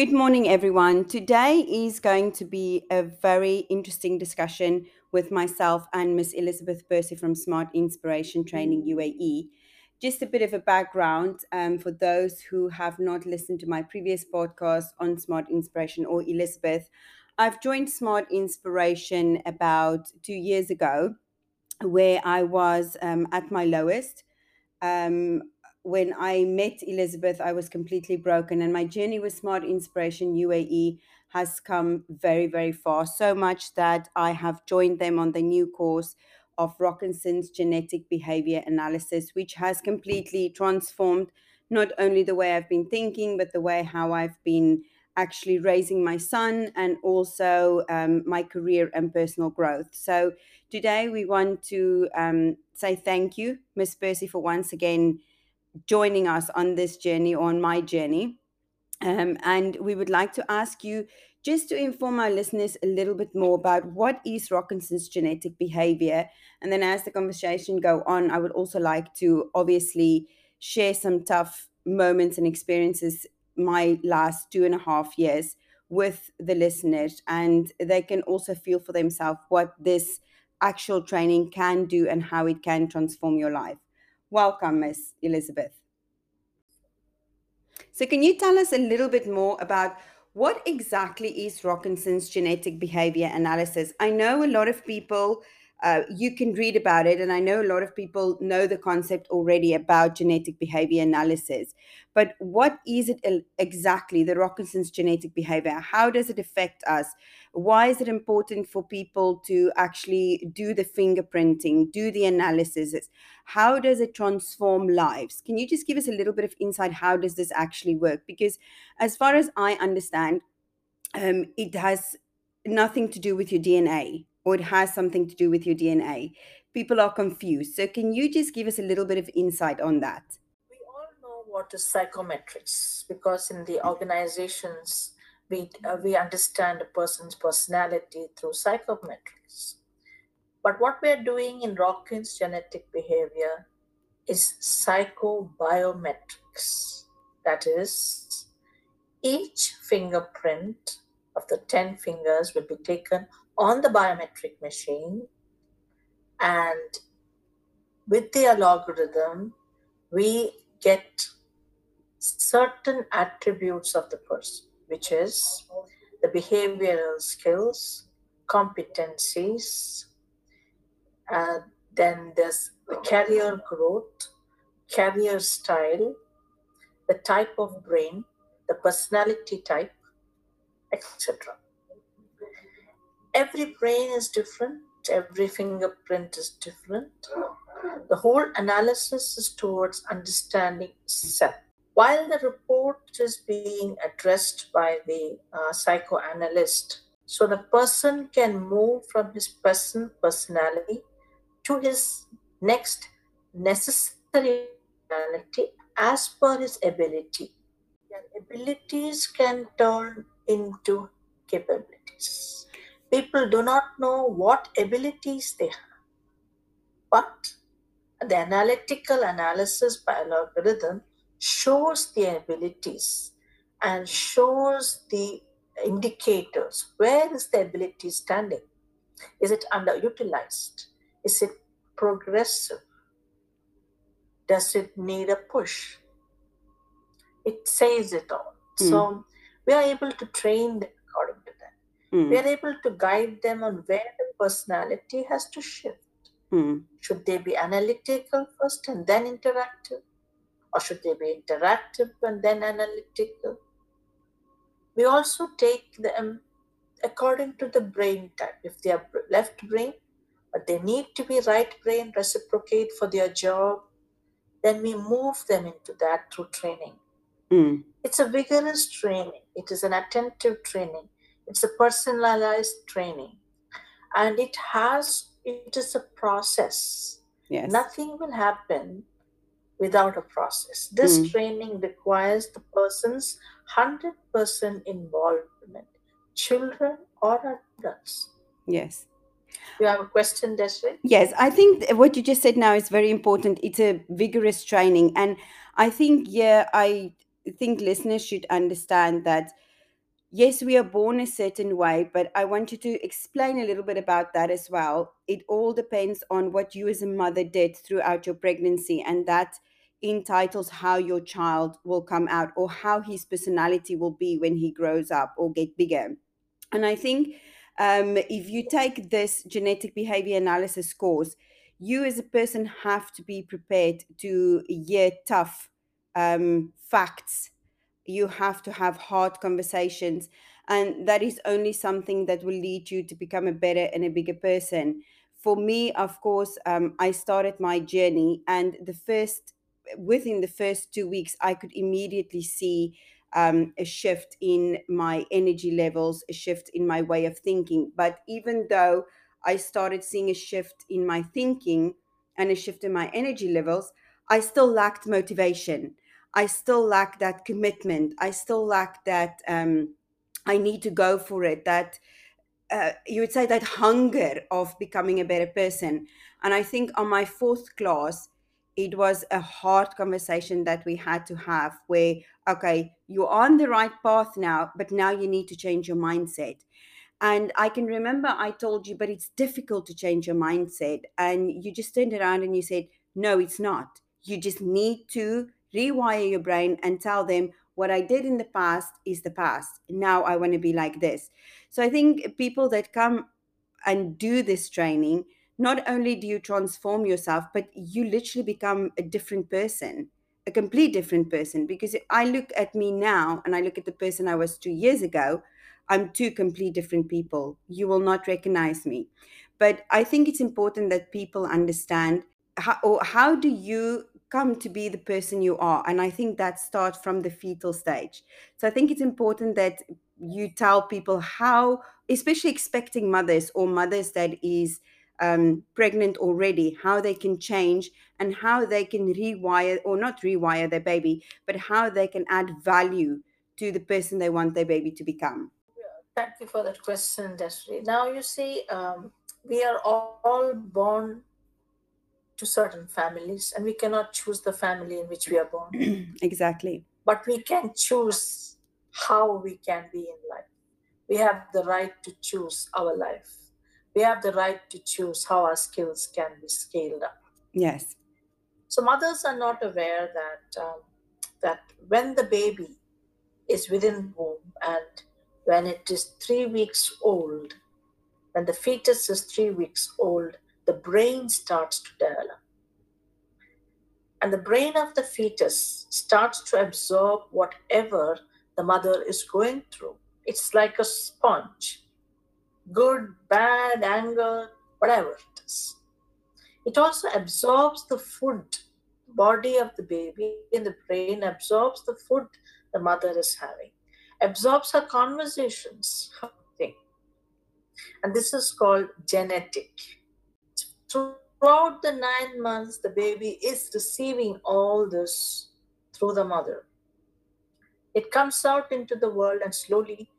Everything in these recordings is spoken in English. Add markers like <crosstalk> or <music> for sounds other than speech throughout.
Good morning, everyone. Today is going to be a very interesting discussion with myself and Miss Elizabeth Percy from Smart Inspiration Training UAE. Just a bit of a background um, for those who have not listened to my previous podcast on Smart Inspiration or Elizabeth. I've joined Smart Inspiration about two years ago, where I was um, at my lowest. Um, when I met Elizabeth, I was completely broken, and my journey with Smart Inspiration UAE has come very, very far. So much that I have joined them on the new course of Rockinson's genetic behavior analysis, which has completely transformed not only the way I've been thinking, but the way how I've been actually raising my son and also um, my career and personal growth. So today we want to um, say thank you, Miss Percy, for once again joining us on this journey, on my journey. Um, and we would like to ask you just to inform our listeners a little bit more about what is Rockinson's genetic behavior. And then as the conversation go on, I would also like to obviously share some tough moments and experiences my last two and a half years with the listeners and they can also feel for themselves what this actual training can do and how it can transform your life. Welcome, Miss Elizabeth. So, can you tell us a little bit more about what exactly is Rockinson's genetic behavior analysis? I know a lot of people uh, you can read about it. And I know a lot of people know the concept already about genetic behavior analysis. But what is it exactly, the Rockinson's genetic behavior? How does it affect us? Why is it important for people to actually do the fingerprinting, do the analysis? How does it transform lives? Can you just give us a little bit of insight? How does this actually work? Because as far as I understand, um, it has nothing to do with your DNA or it has something to do with your DNA. People are confused. So, can you just give us a little bit of insight on that? We all know what is psychometrics because in the organizations, we, uh, we understand a person's personality through psychometrics. But what we're doing in Rockins genetic behavior is psychobiometrics. That is, each fingerprint of the 10 fingers will be taken on the biometric machine and with the algorithm we get certain attributes of the person which is the behavioral skills competencies uh, then there's the career growth career style the type of brain the personality type etc every brain is different, every fingerprint is different. The whole analysis is towards understanding self. While the report is being addressed by the uh, psychoanalyst, so the person can move from his person personality to his next necessary personality as per his ability. And abilities can turn into capabilities people do not know what abilities they have. But the analytical analysis by algorithm shows the abilities and shows the indicators. Where is the ability standing? Is it underutilized? Is it progressive? Does it need a push? It says it all. Mm. So we are able to train them according to Mm. We are able to guide them on where the personality has to shift. Mm. Should they be analytical first and then interactive? Or should they be interactive and then analytical? We also take them according to the brain type. If they are left brain, but they need to be right brain, reciprocate for their job, then we move them into that through training. Mm. It's a vigorous training, it is an attentive training it's a personalized training. And it has, it is a process. Yes. Nothing will happen without a process. This mm. training requires the person's 100% involvement, children or adults. Yes. You have a question, Desiree? Yes, I think what you just said now is very important. It's a vigorous training. And I think, yeah, I think listeners should understand that yes, we are born a certain way, but I want you to explain a little bit about that as well. It all depends on what you as a mother did throughout your pregnancy, and that entitles how your child will come out or how his personality will be when he grows up or get bigger. And I think um, if you take this genetic behavior analysis course, you as a person have to be prepared to hear tough um, facts you have to have hard conversations and that is only something that will lead you to become a better and a bigger person. For me of course um, i started my journey and the first within the first two weeks i could immediately see um, a shift in my energy levels a shift in my way of thinking. But even though i started seeing a shift in my thinking and a shift in my energy levels i still lacked motivation I still lack that commitment. I still lack that um, I need to go for it. That uh, you would say that hunger of becoming a better person. And I think on my fourth class, it was a hard conversation that we had to have where, okay, you're on the right path now, but now you need to change your mindset. And I can remember I told you, but it's difficult to change your mindset. And you just turned around and you said, no, it's not. You just need to rewire your brain and tell them what I did in the past is the past. Now I want to be like this. So I think people that come and do this training, not only do you transform yourself, but you literally become a different person, a complete different person. Because I look at me now and I look at the person I was two years ago, I'm two complete different people. You will not recognize me. But I think it's important that people understand how, or how do you come to be the person you are and i think that starts from the fetal stage. So i think it's important that you tell people how especially expecting mothers or mothers that is um, pregnant already how they can change and how they can rewire or not rewire their baby but how they can add value to the person they want their baby to become. Thank you for that question, Desiree. Now, you see, um, we are all born to certain families, and we cannot choose the family in which we are born. <clears throat> exactly. But we can choose how we can be in life. We have the right to choose our life. We have the right to choose how our skills can be scaled up. Yes. So mothers are not aware that um, that when the baby is within womb and when it is three weeks old, when the fetus is three weeks old, the brain starts to develop. And the brain of the fetus starts to absorb whatever the mother is going through. It's like a sponge good, bad, anger, whatever it is. It also absorbs the food, body of the baby in the brain absorbs the food the mother is having, absorbs her conversations, her thing. And this is called genetic. Throughout the nine months, the baby is receiving all this through the mother. It comes out into the world and slowly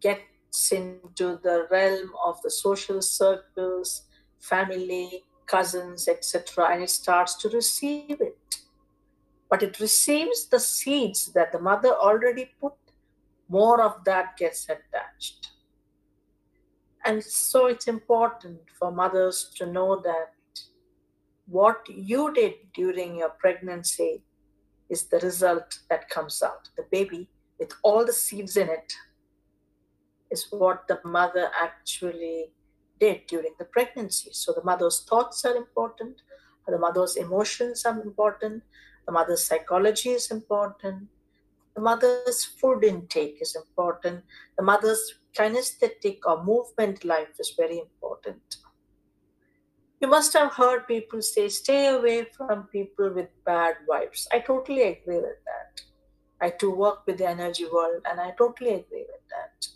gets into the realm of the social circles, family, cousins, etc., and it starts to receive it. But it receives the seeds that the mother already put, more of that gets attached. And so it's important for mothers to know that what you did during your pregnancy is the result that comes out. The baby, with all the seeds in it, is what the mother actually did during the pregnancy. So the mother's thoughts are important, the mother's emotions are important, the mother's psychology is important, the mother's food intake is important. The mother's kinesthetic or movement life is very important. You must have heard people say, stay away from people with bad vibes. I totally agree with that. I too work with the energy world and I totally agree with that.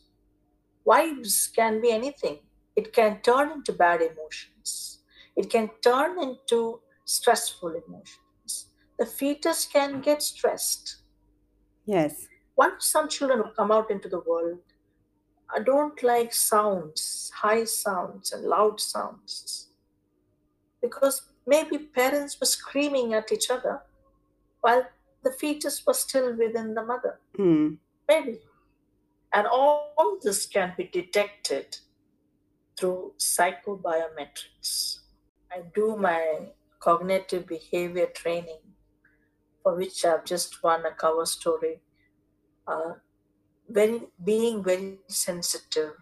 Vibes can be anything, it can turn into bad emotions, it can turn into stressful emotions. The fetus can get stressed Yes. Once some children who come out into the world I don't like sounds, high sounds and loud sounds. Because maybe parents were screaming at each other while the fetus was still within the mother. Mm. Maybe. And all this can be detected through psychobiometrics. I do my cognitive behavior training, for which I've just won a cover story. Uh, very being very sensitive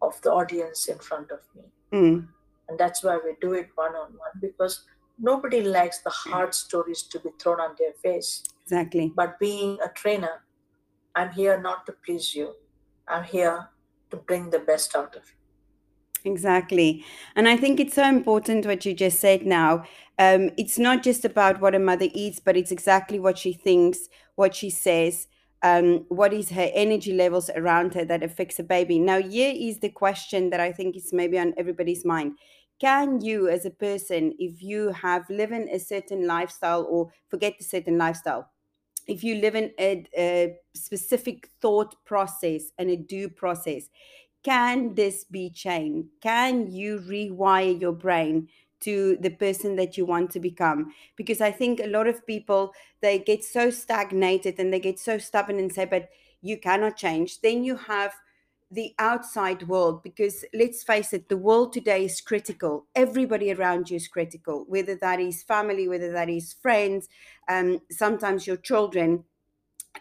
of the audience in front of me, Mm. and that's why we do it one on one because nobody likes the hard stories to be thrown on their face. Exactly. But being a trainer, I'm here not to please you. I'm here to bring the best out of you. Exactly. And I think it's so important what you just said now. Um, it's not just about what a mother eats, but it's exactly what she thinks, what she says, um, what is her energy levels around her that affects a baby. Now, here is the question that I think is maybe on everybody's mind. Can you, as a person, if you have living a certain lifestyle or forget the certain lifestyle, if you live in a, a specific thought process and a do process, can this be changed? Can you rewire your brain to the person that you want to become? Because I think a lot of people they get so stagnated and they get so stubborn and say, but you cannot change. Then you have the outside world because let's face it the world today is critical everybody around you is critical whether that is family whether that is friends um, sometimes your children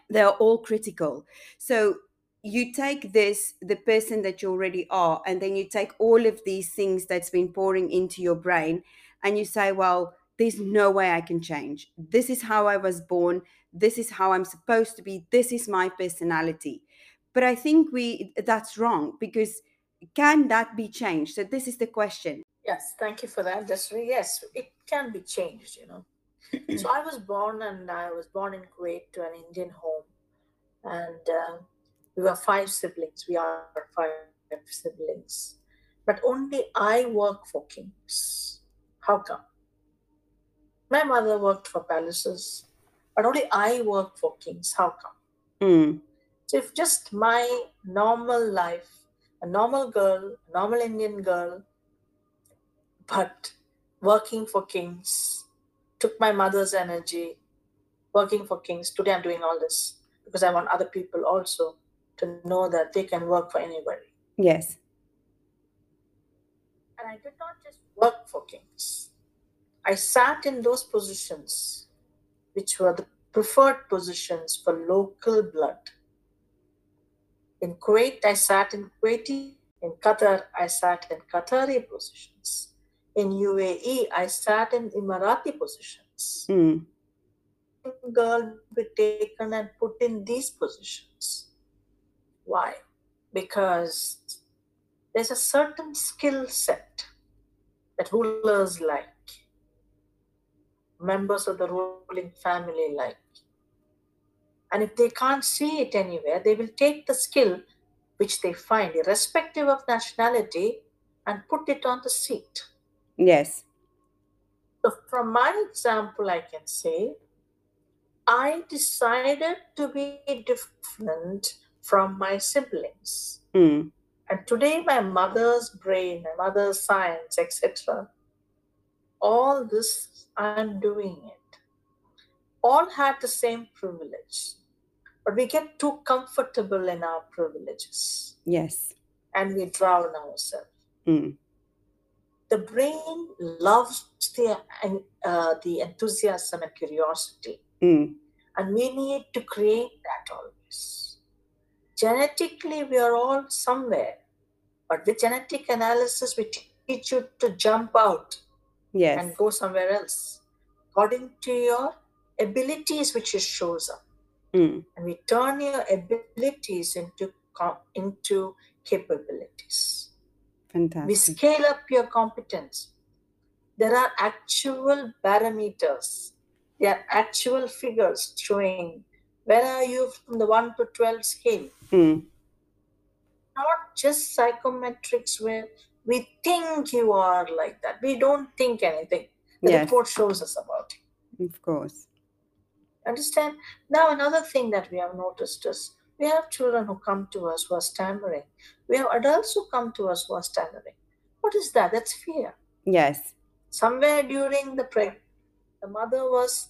they're all critical so you take this the person that you already are and then you take all of these things that's been pouring into your brain and you say well there's no way i can change. This is how i was born. This is how i'm supposed to be. This is my personality. But i think we that's wrong because can that be changed? So this is the question. Yes, thank you for that. That's yes, it can be changed, you know. so I was born, and I was born in Kuwait to an Indian home, and uh, we were five siblings. We are five siblings, but only I work for kings. How come? My mother worked for palaces, but only I work for kings. How come? Mm, So if just my normal life, a normal girl, a normal Indian girl, but working for kings, took my mother's energy, working for kings. Today I'm doing all this because I want other people also to know that they can work for anybody. yes And I did not just work for kings. I sat in those positions which were the preferred positions for local blood. In Kuwait, I sat in Kuwaiti. In Qatar, I sat in Qatari positions. In UAE, I sat in Emirati positions. mm, Girl be taken and put in these positions. Why? Because there's a certain skill set that rulers like, members of the ruling family like. And if they can't see it anywhere, they will take the skill which they find, irrespective of nationality, and put it on the seat. yes So, from my example, I can say I decided to be different from my siblings. mm, And today, my mother's brain, my mother's science, etc., all this, I'm doing it. All had the same privilege. But we get too comfortable in our privileges yes and we drown ourselves. mm, The brain loves the, uh, the enthusiasm and curiosity, mm, and we need to create that always. Genetically, we are all somewhere, but with genetic analysis, we teach you to jump out yes and go somewhere else according to your abilities, which it shows up. mm, And we turn your abilities into into capabilities. Fantastic. We scale up your competence. There are actual parameters. There are actual figures showing where are you from the 1 to 12 scale. mm, Not just psychometrics where we think you are like that. We don't think anything. The yes report shows us about it. of course Understand? Now, another thing that we have noticed is we have children who come to us who are stammering. We have adults who come to us who are stammering. What is that? That's fear. yes Somewhere during the preg, the mother was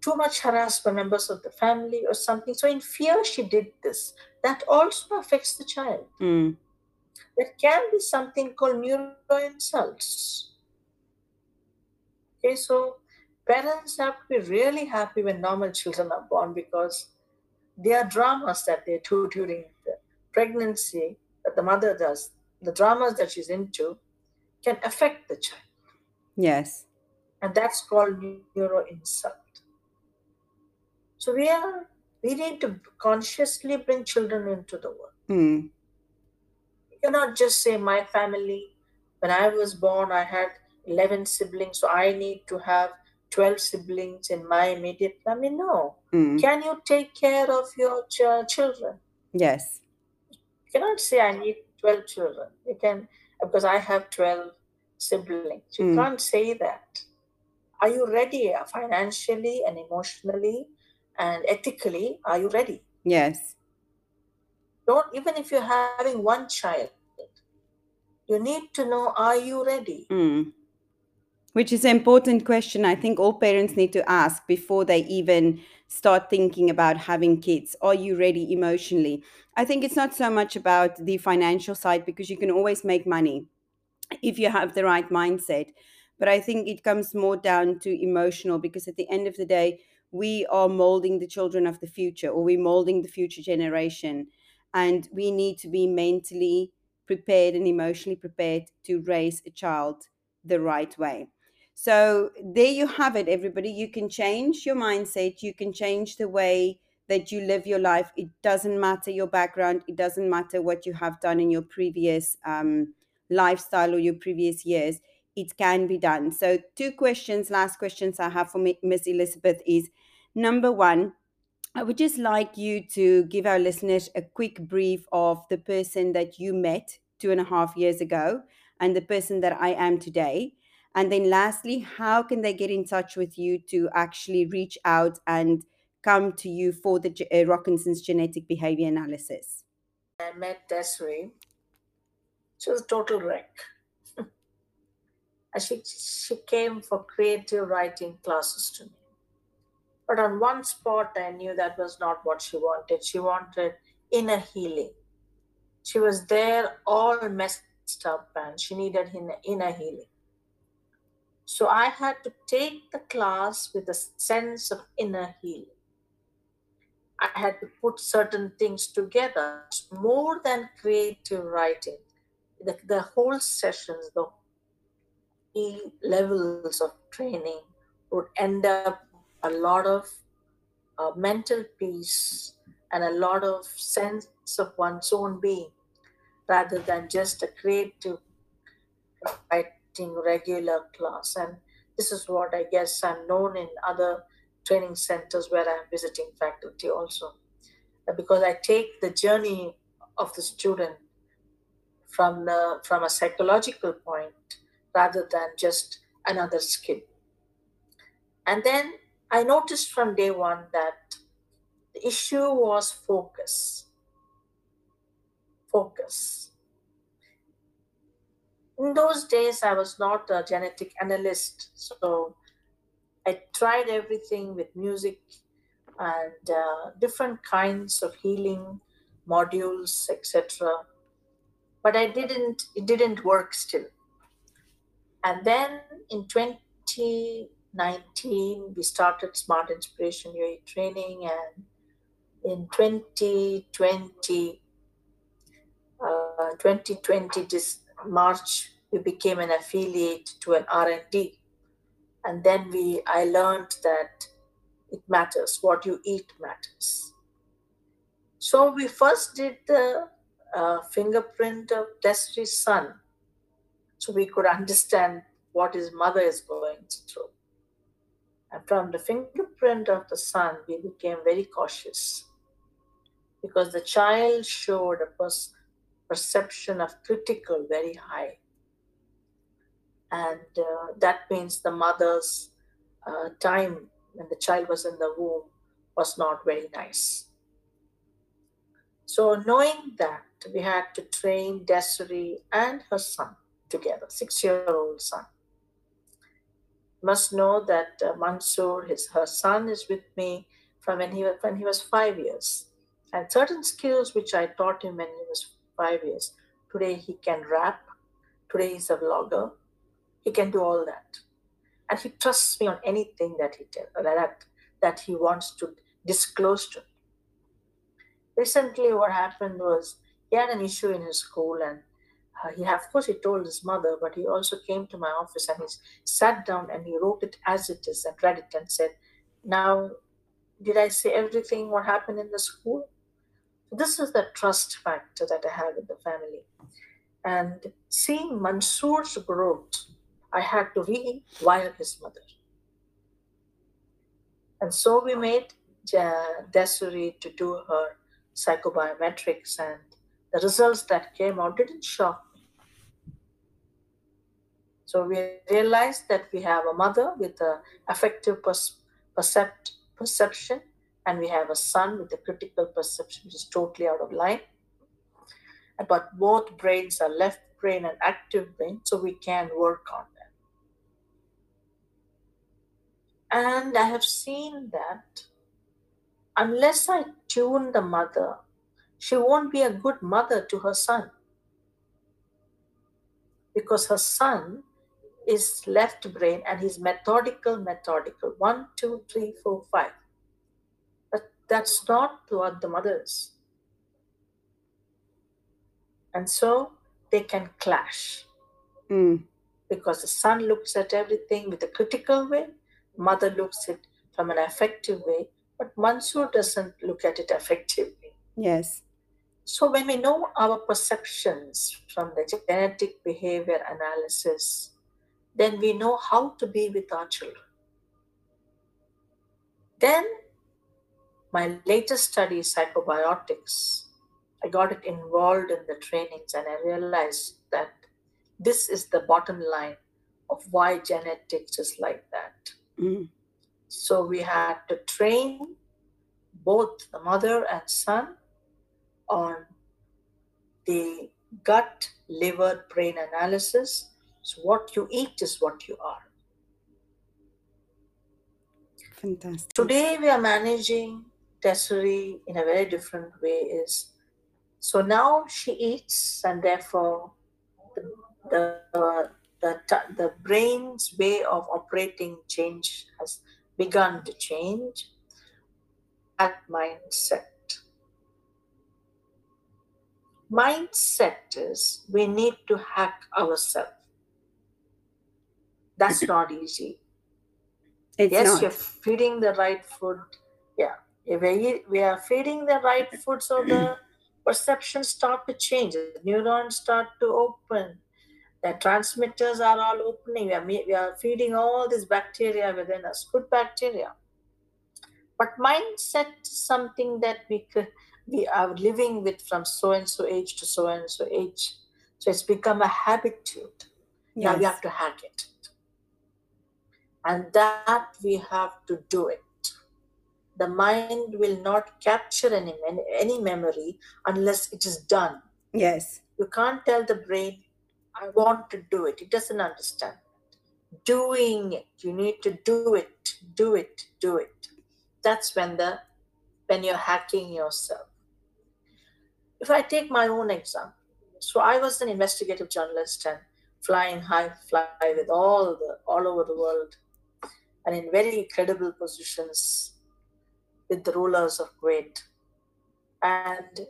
too much harassed by members of the family or something. So, in fear, she did this. That also affects the child. Mm. There can be something called neuro insults. Okay, so parents have to be really happy when normal children are born because there are dramas that they do during the pregnancy that the mother does, the dramas that she's into can affect the child. Yes. And that's called neuro insult. So we are we need to consciously bring children into the world. Mm. You cannot just say my family, when I was born, I had 11 siblings, so I need to have 12 siblings in my immediate family. No. Mm. Can you take care of your ch- children? Yes. You cannot say I need 12 children. You can, because I have 12 siblings. You Mm. can't say that. Are you ready uh, financially and emotionally and ethically? Are you ready? Yes. Don't, even if you're having one child, you need to know are you ready? Mm. Which is an important question I think all parents need to ask before they even start thinking about having kids. Are you ready emotionally? I think it's not so much about the financial side because you can always make money if you have the right mindset. But I think it comes more down to emotional because at the end of the day, we are molding the children of the future or we're molding the future generation. And we need to be mentally prepared and emotionally prepared to raise a child the right way. So there you have it, everybody. You can change your mindset, you can change the way that you live your life. It doesn't matter your background, it doesn't matter what you have done in your previous um, lifestyle or your previous years. It can be done. So, two questions, last questions I have for Mi- Miss Elizabeth is number one, I would just like you to give our listeners a quick brief of the person that you met two and a half years ago and the person that I am today. And then, lastly, how can they get in touch with you to actually reach out and come to you for the uh, Rockinson's genetic behavior analysis? I met Desiree. She was a total wreck. <laughs> she, she came for creative writing classes to me. But on one spot, I knew that was not what she wanted. She wanted inner healing. She was there all messed up and she needed inner, healing. So I had to take the class with a sense of inner healing. I had to put certain things together more than creative writing. The, the whole sessions, the levels of training would end up a lot of uh, mental peace and a lot of sense of one's own being rather than just a creative writing regular class. And this is what I guess I'm known in other training centers where I'm visiting faculty also. Uh, Because I take the journey of the student from the from a psychological point rather than just another skill. And then I noticed from day one that the issue was focus. Focus. In those days, I was not a genetic analyst, so I tried everything with music and uh, different kinds of healing modules, etc. But I didn't. It didn't work still. And then in 2019, we started Smart Inspiration UAE training, and in 2020, uh, 2020 this March, we became an affiliate to an R&D, and then we I learned that it matters what you eat matters. So we first did the uh, fingerprint of Desiree's son, so we could <laughs> understand what his mother is going through. And from the fingerprint of the son, we became very cautious because the child showed a perception of critical very high. And uh, that means the mother's uh, time when the child was in the womb was not very nice. So, knowing that, we had to train Desiree and her son together, six year old son. Must know that uh, Mansoor, his her son, is with me from when he was when he was five years, and certain skills which I taught him when he was five years. Today he can rap. Today he's a vlogger. He can do all that, and he trusts me on anything that he tell, that that he wants to disclose to me. Recently, what happened was he had an issue in his school and uh, he of course he told his mother but he also came to my office and he sat down and he wrote it as it is and read it and said now did i say everything what happened in the school this is the trust factor that i have in the family and seeing mansoor's growth i had to rewire his mother and so we made Desiree to do her psychobiometrics and the results that came out didn't shock. So we realize that we have a mother with a affective percept, perception, and we have a son with a critical perception, which is totally out of line. But both brains are left brain and active brain, so we can work on them. And I have seen that unless I tune the mother she won't be a good mother to her son because her son is left brain and he's methodical methodical. One two three four five. But that's not what the mothers. and so they can clash. Mm. because the son looks at everything with a critical way mother looks at it from an affective way but mansoor doesn't look at it effectively yes. So, when we know our perceptions from the genetic behavior analysis, then we know how to be with our children. Then, my latest study, psychobiotics, I got it involved in the trainings and I realized that this is the bottom line of why genetics is like that. Mm. So, we had to train both the mother and son on the gut, liver, brain analysis. So, what you eat is what you are. Fantastic. Today, we are managing Desiree in a very different way. Is so now she eats, and therefore, the the uh, the, the brain's way of operating change has begun to change. That mindset mindset is we need to hack ourselves. That's not easy. It's yes, not. you're feeding the right food. Yeah. We, we are feeding the right food, so the <clears throat> perceptions start to change. The neurons start to open. The transmitters are all opening. We are, we are feeding all these bacteria within us, good bacteria. But mindset is something that we could we are living with from so and so age to so and so age. So it's become a habitude. Yes. Now we have to hack it. And that we have to do it. The mind will not capture any, any memory unless it is done. Yes. You can't tell the brain, I want to do it. It doesn't understand. Doing it. You need to do it, do it, do it. That's when the when you're hacking yourself. If I take my own example, so I was an investigative journalist and flying high fly with all the all over the world and in very credible positions with the rulers of Kuwait. And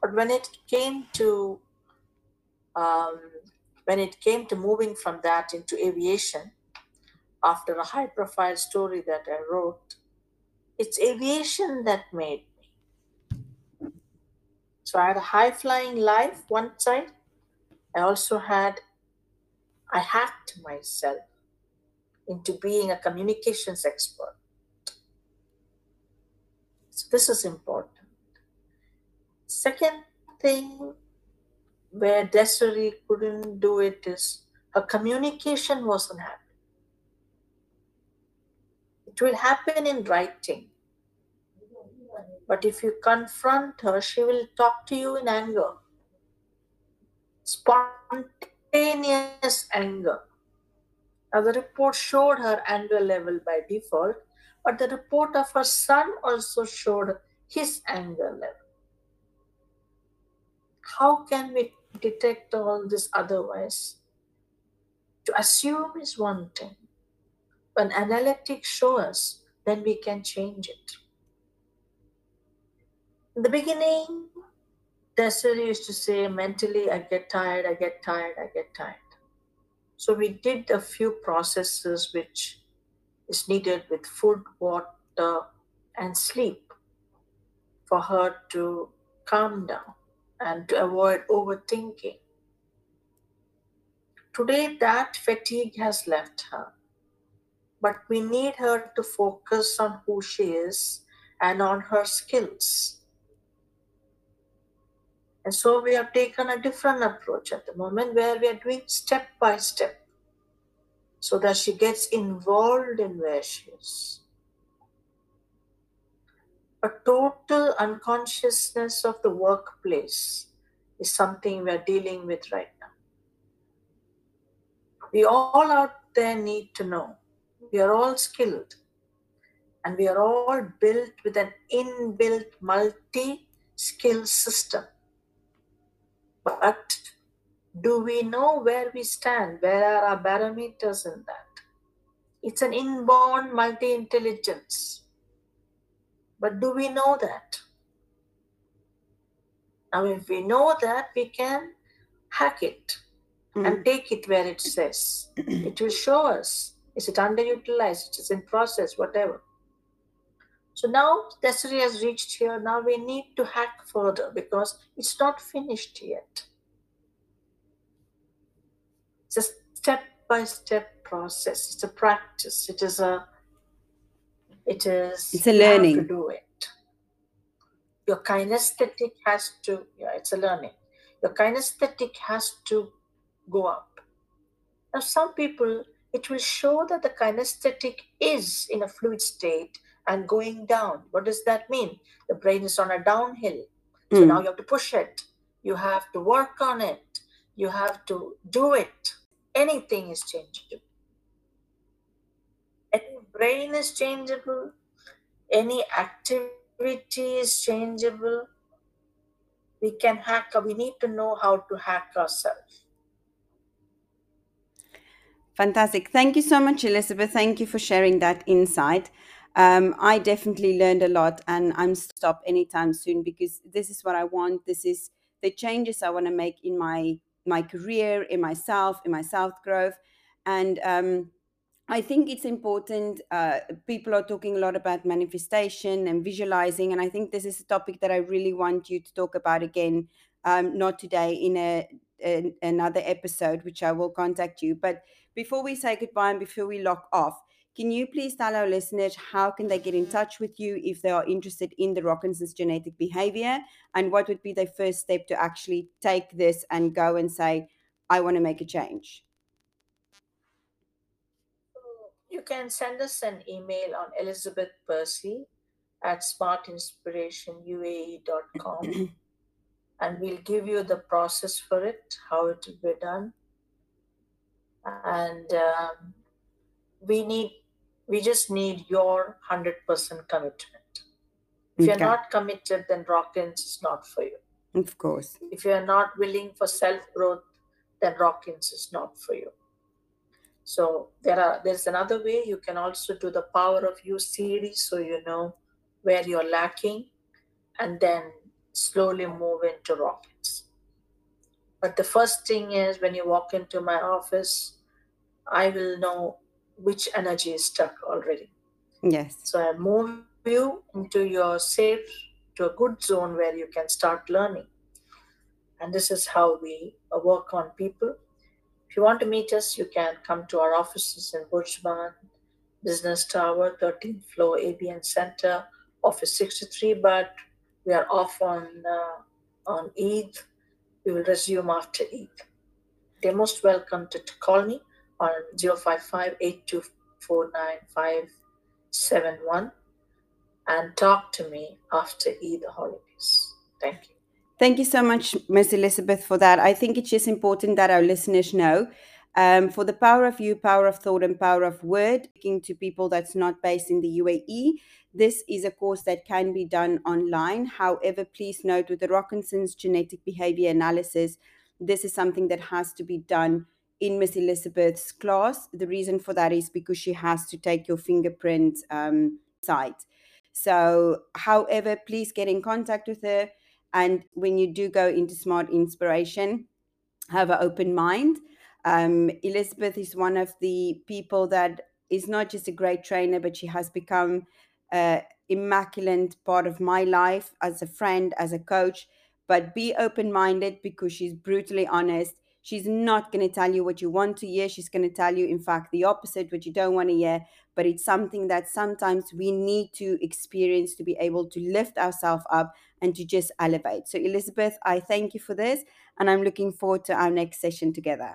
but when it came to um, when it came to moving from that into aviation, after a high profile story that I wrote, it's aviation that made me. so I had a high flying life one side. I also had, I hacked myself into being a communications expert. So this is important. Second thing where Desiree couldn't do it is her communication wasn't happening. It will happen in writing. But if you confront her, she will talk to you in anger. Spontaneous anger. Now, the report showed her anger level by default, but the report of her son also showed his anger level. How can we detect all this otherwise? To assume is one thing. When analytics show us, then we can change it. In the beginning, Desiree used to say, mentally, I get tired, I get tired, I get tired. So we did a few processes which is needed with food, water, and sleep for her to calm down and to avoid overthinking. Today, that fatigue has left her, but we need her to focus on who she is and on her skills. And so we have taken a different approach at the moment where we are doing step by step so that she gets involved in where she is. A total unconsciousness of the workplace is something we're dealing with right now. We all out there need to know we are all skilled and we are all built with an inbuilt multi skill system but do we know where we stand? Where are our parameters in that? It's an inborn multi intelligence. But do we know that? Now, if we know that, we can hack it mm. and take it where it says. it will show us is it underutilized, is in process, whatever. So now Desiree has reached here. Now we need to hack further because it's not finished yet. It's a step by step process. It's a practice. It is a it is it's a learning to do it. Your kinesthetic has to yeah, it's a learning. Your kinesthetic has to go up. Now some people it will show that the kinesthetic is in a fluid state and going down. What does that mean? The brain is on a downhill. So mm. now you have to push it. You have to work on it. You have to do it. Anything is changeable. Any brain is changeable. Any activity is changeable. We can hack, we need to know how to hack ourselves. Fantastic. Thank you so much, Elizabeth. Thank you for sharing that insight um, I definitely learned a lot and I'm stop anytime soon because this is what I want. This is the changes I want to make in my my career, in myself, in my self growth. And um, I think it's important. Uh, people are talking a lot about manifestation and visualizing, and I think this is a topic that I really want you to talk about again. Um, not today in a, a another episode, which I will contact you. But before we say goodbye and before we lock off, can you please tell our listeners how can they get in touch with you if they are interested in the Rokinson's genetic behavior and what would be their first step to actually take this and go and say, I want to make a change? You can send us an email on Elizabeth Percy at smartinspirationuae.com <clears throat> and we'll give you the process for it, how it will be done. And um, we need we just need your 100% commitment. If okay. you're not committed, then Rockins is not for you. Of course. If you're not willing for self growth, then Rockins is not for you. So there are there's another way you can also do the power of you series so you know where you're lacking and then slowly move into Rokins. But the first thing is when you walk into my office, I will know which energy is stuck already. Yes. So I move you into your safe, to a good zone where you can start learning. And this is how we work on people. If you want to meet us, you can come to our offices in BurJuman, Business Tower, 13th floor, ABN Center, Office 63. But we are off on uh, on Eid. We will resume after Eid. They're most welcome to, to call me on 055 and talk to me after Eid holidays. Thank you. Thank you so much, Ms. Elizabeth, for that. I think it's just important that our listeners know Um, for the power of you, power of thought, and power of word, speaking to people that's not based in the UAE, this is a course that can be done online. However, please note with the Rockinson's genetic behavior analysis, this is something that has to be done in Miss Elizabeth's class. The reason for that is because she has to take your fingerprint um, site. So, however, please get in contact with her. And when you do go into Smart Inspiration, have an open mind. Um, Elizabeth is one of the people that is not just a great trainer, but she has become an immaculate part of my life as a friend, as a coach. But be open minded because she's brutally honest. She's not going to tell you what you want to hear. She's going to tell you, in fact, the opposite, what you don't want to hear. But it's something that sometimes we need to experience to be able to lift ourselves up and to just elevate. So, Elizabeth, I thank you for this. And I'm looking forward to our next session together.